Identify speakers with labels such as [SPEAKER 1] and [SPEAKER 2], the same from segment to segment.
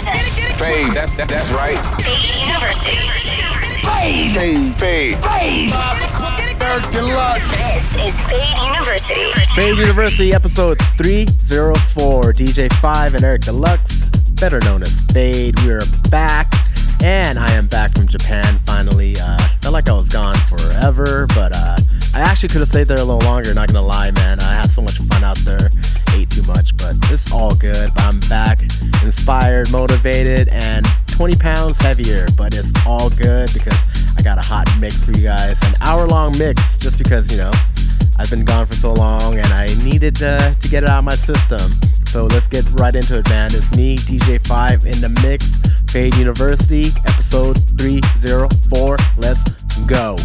[SPEAKER 1] present.
[SPEAKER 2] FAED, that, that, that's right.
[SPEAKER 1] FAED University.
[SPEAKER 2] FAED, fade, fade. Eric Deluxe.
[SPEAKER 1] This is FAED University.
[SPEAKER 3] FAED University episode 304. DJ 5 and Eric Deluxe, better known as FAED. We're back, and I am back from Japan finally. Uh, felt like I was gone forever, but uh, I actually could have stayed there a little longer, not gonna lie, man. I had so much fun out there. Ate too much, but it's all good. But I'm back, inspired, motivated, and 20 pounds heavier. But it's all good because I got a hot mix for you guys. An hour long mix, just because, you know, I've been gone for so long and I needed uh, to get it out of my system. So let's get right into it, man. It's me, DJ5, in the mix. FAED University, episode 304. Let's go.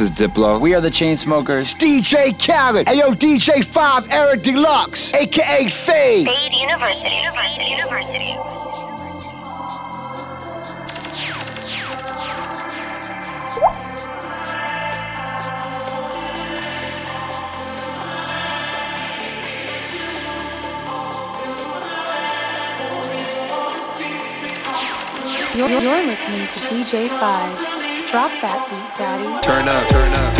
[SPEAKER 4] Is Diplo.
[SPEAKER 5] We are the Chainsmokers.
[SPEAKER 2] DJ Khaled. Hey, yo, DJ 5, Eric Deluxe, a.k.a. FAED.
[SPEAKER 1] FAED University. University. University.
[SPEAKER 6] You're, you're listening to DJ5. Drop that beat.
[SPEAKER 4] Turn up, turn up.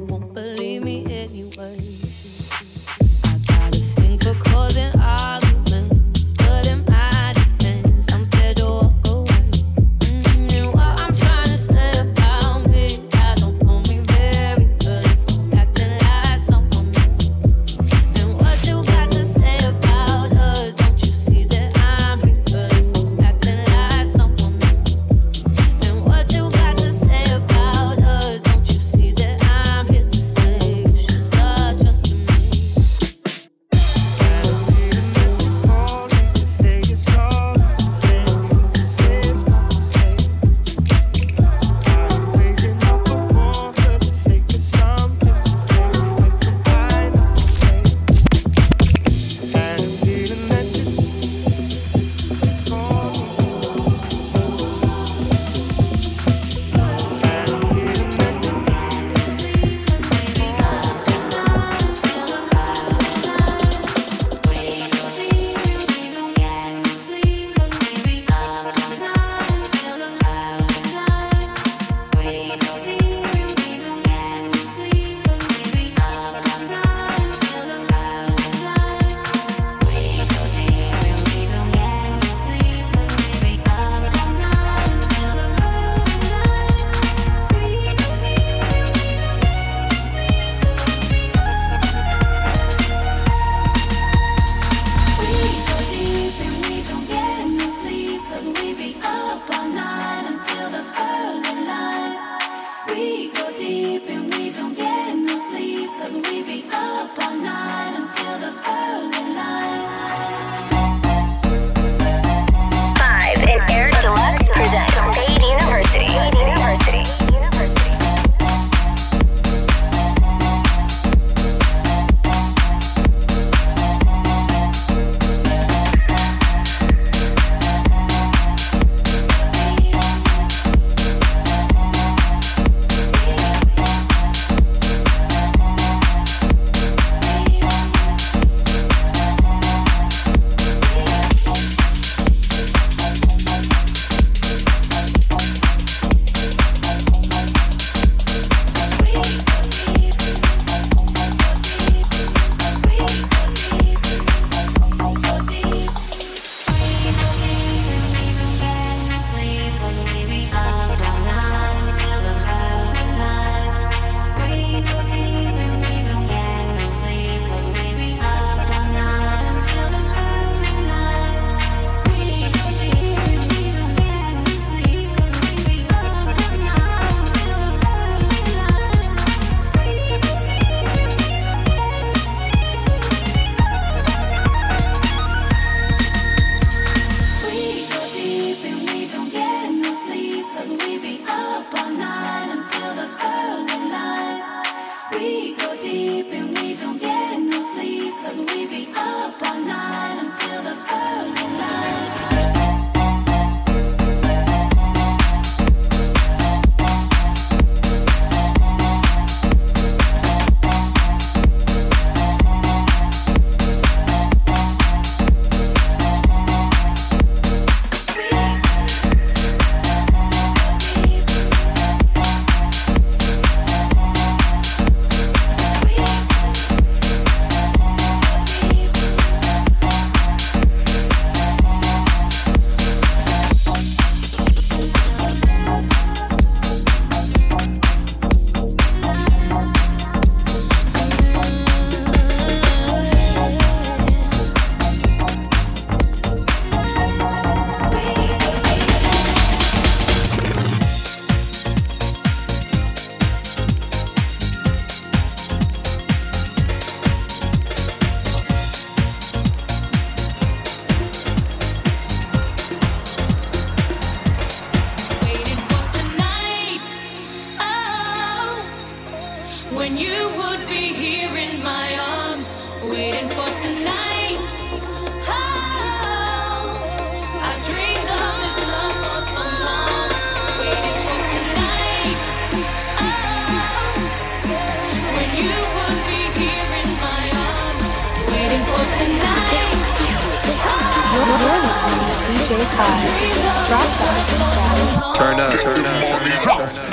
[SPEAKER 3] 25. Drop that.
[SPEAKER 7] Turn up, turn up. Turn up.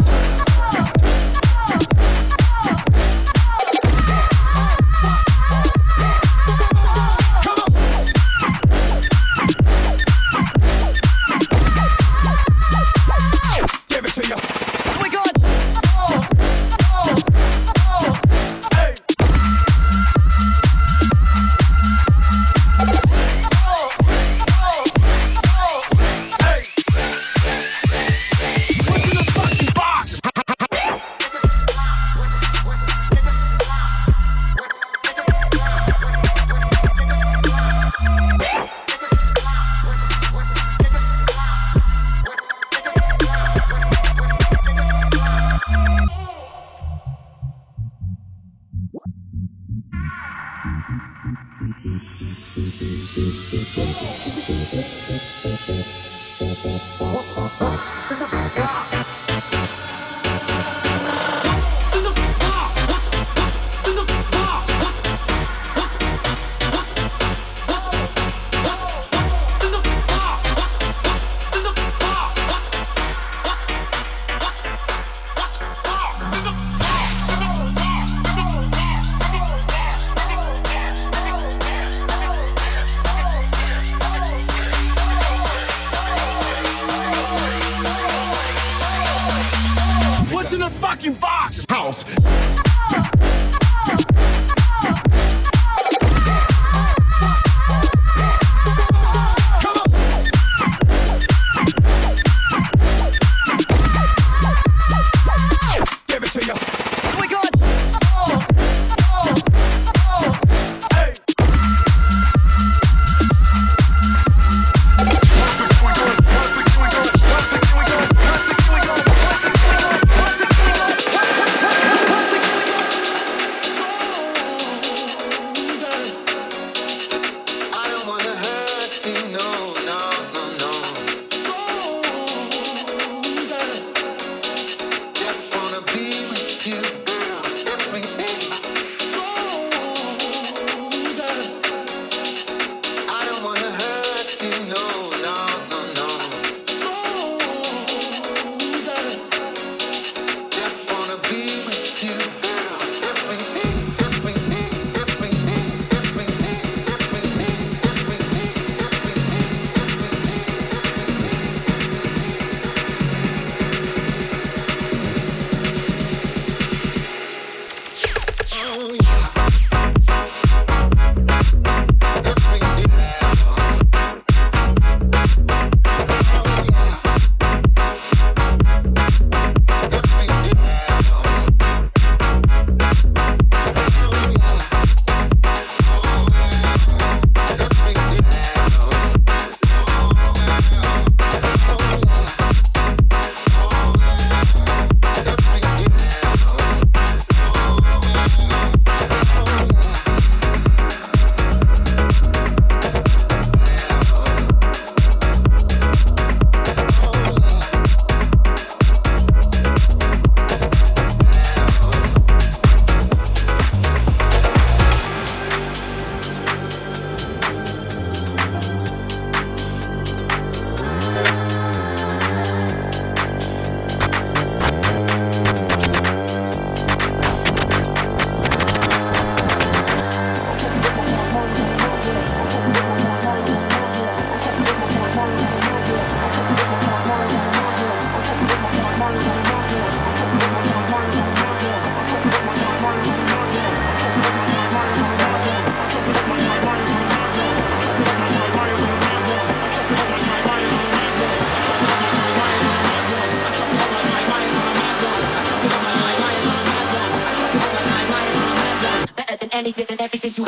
[SPEAKER 8] And everything you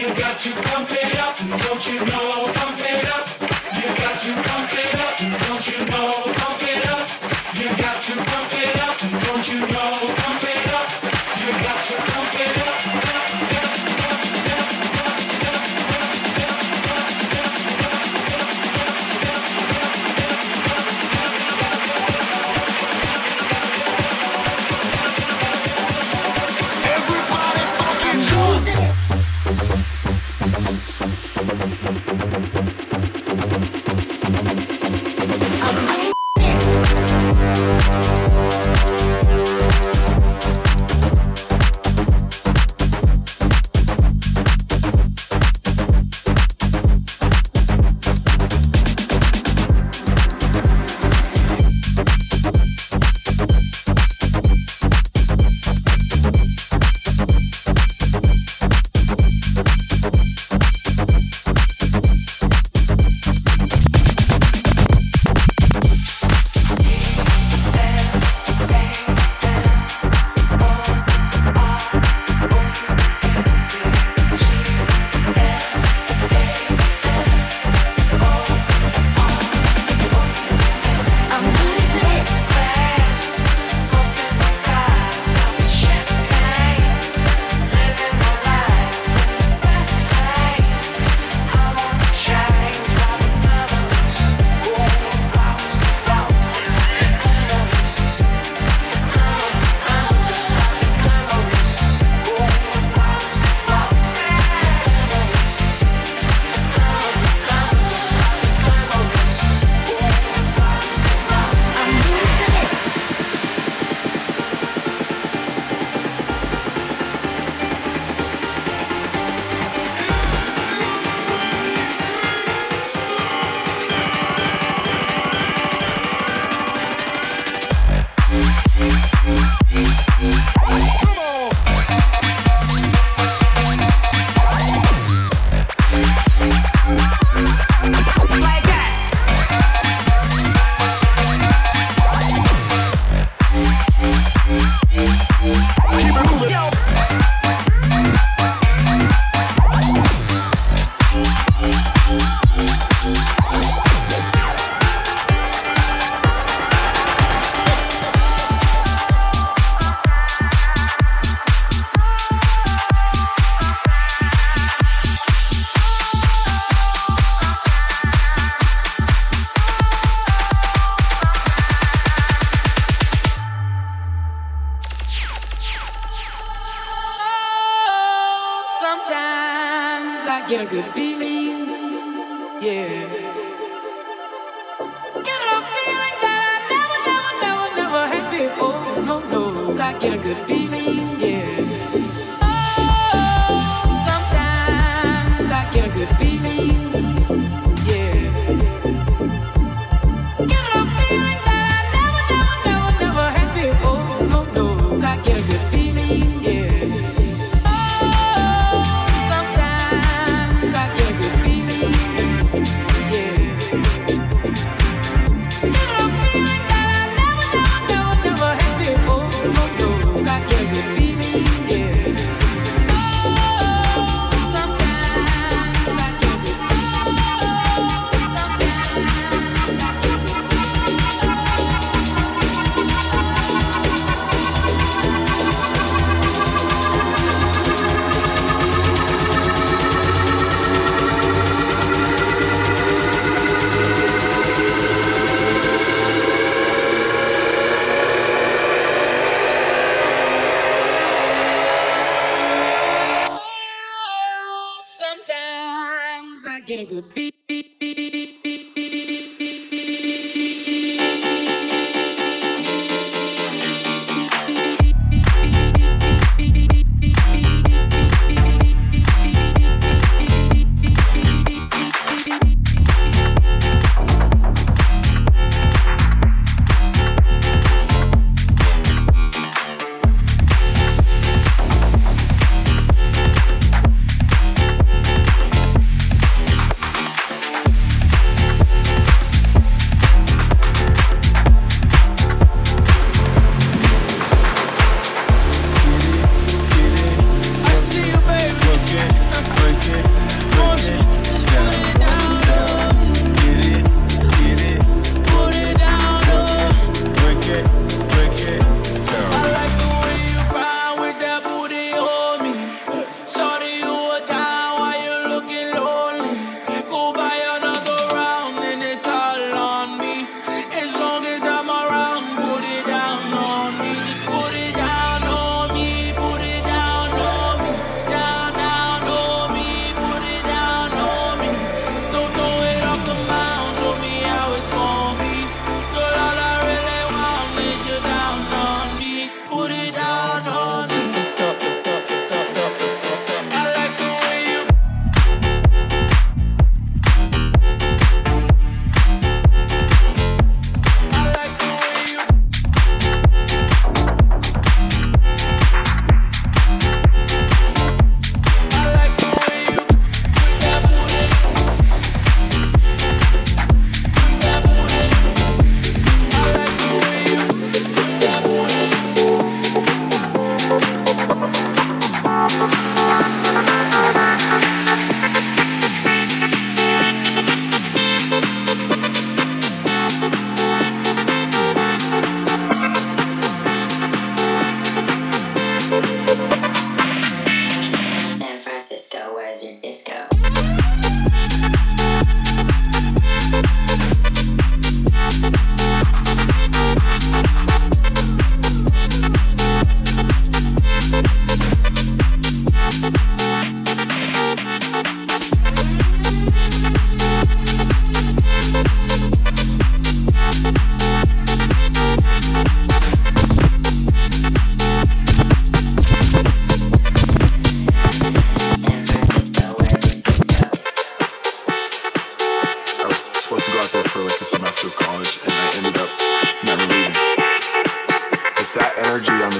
[SPEAKER 9] You got to come it up, don't you know, come it up. You got to dump it up, don't you know, pump it up. You got to come it up, don't you know,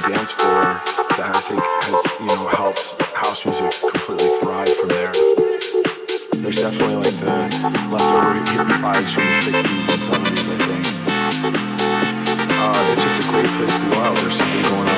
[SPEAKER 10] dance floor that I think has, you know, helped house music completely thrive from there. There's definitely like the leftover hippie vibes from the 60s and 70s, I think. Uh, it's just a great place to go out. There's something going on.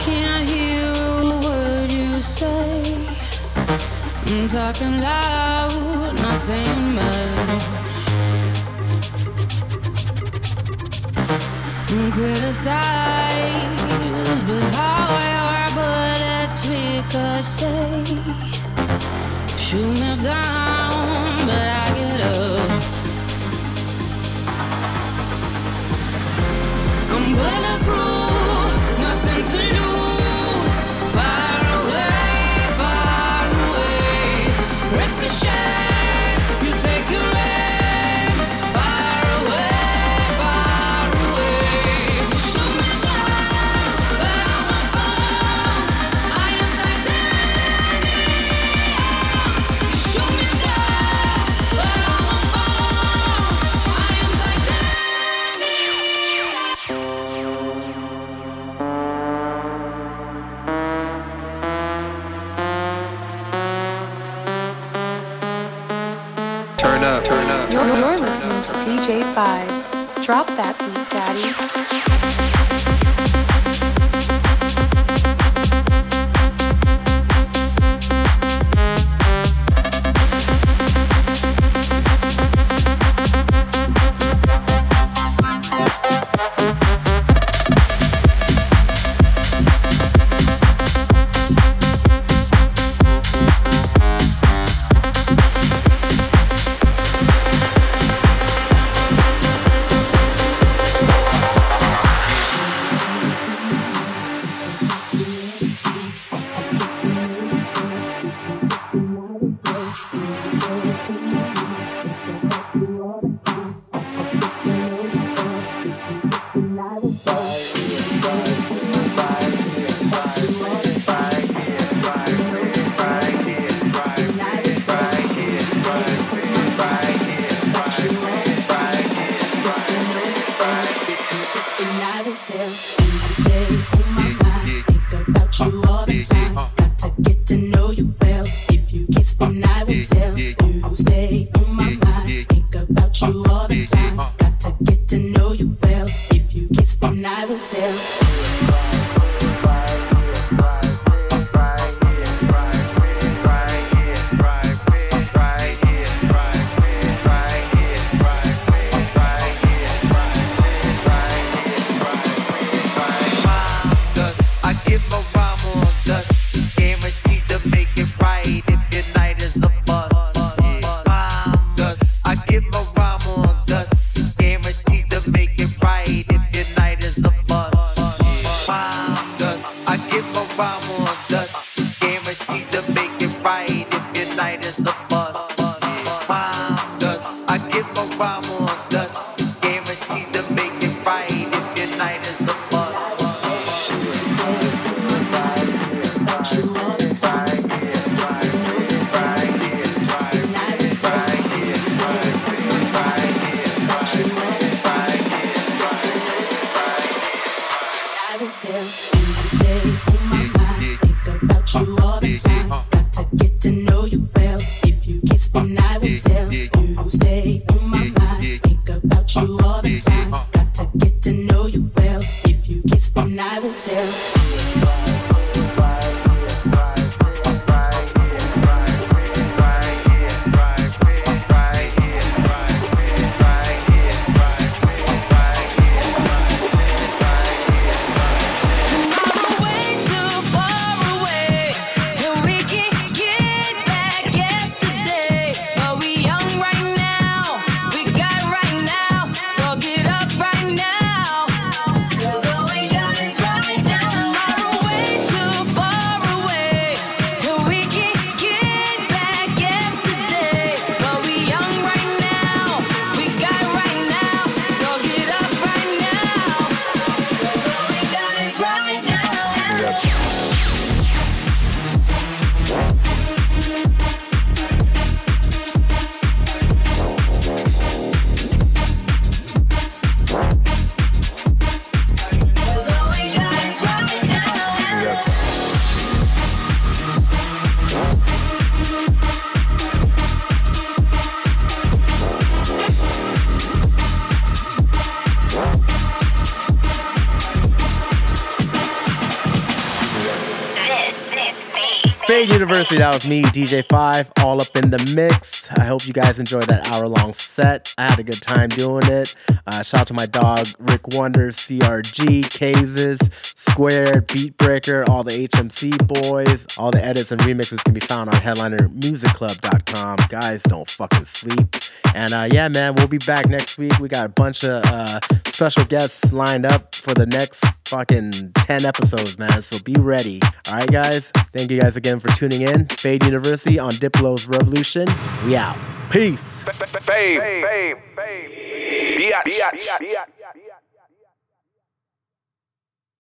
[SPEAKER 3] can't hear a word you say. I'm talking loud, not saying much. I'm criticized, but how bullets ricochet. Shoot me down.
[SPEAKER 6] Drop that beat, daddy.
[SPEAKER 11] University. That was me, DJ Five, all up in the mix. I hope you guys enjoyed that hour long set. I had a good time doing it. Uh, shout out to my dog Rick Wonder, CRG, Kazes, Squared, Beatbreaker, all the HMC boys. All the edits and remixes can be found on headlinermusicclub.com. Guys, don't fucking sleep. And uh, yeah, man, we'll be back next week. We got a bunch of uh, special guests lined up for the next fucking 10 episodes, man. So be ready. All right, guys. Thank you guys again for tuning in. FAED University on Diplo's Revolution. We out. Peace.
[SPEAKER 12] Fame. Fame. Fame. Fame.